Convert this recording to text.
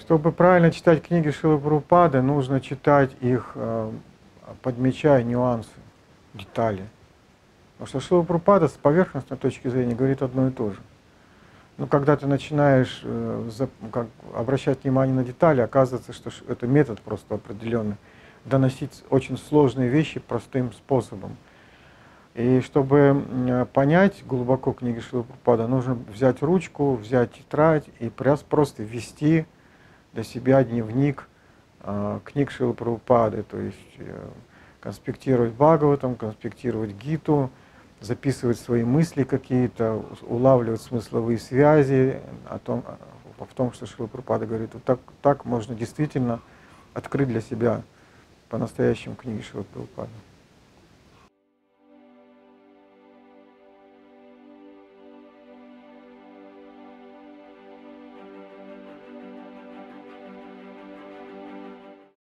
Чтобы правильно читать книги Шилы Прабхупады, нужно читать их, э, подмечая нюансы, детали. Потому что Шила Прабхупада с поверхностной точки зрения говорит одно и то же. Но когда ты начинаешь э, как, обращать внимание на детали, оказывается, что это метод просто определенный. Доносить очень сложные вещи простым способом. И чтобы понять глубоко книги Шилы Прабхупада, нужно взять ручку, взять тетрадь и просто ввести для себя дневник э, книг Шилы Прабхупады, то есть э, конспектировать Бхагаватам, конспектировать Гиту, записывать свои мысли какие-то, улавливать смысловые связи о том, о- в том, что Шила Прабхупада говорит. Вот так, так можно действительно открыть для себя по-настоящему книги Шилы Прабхупады.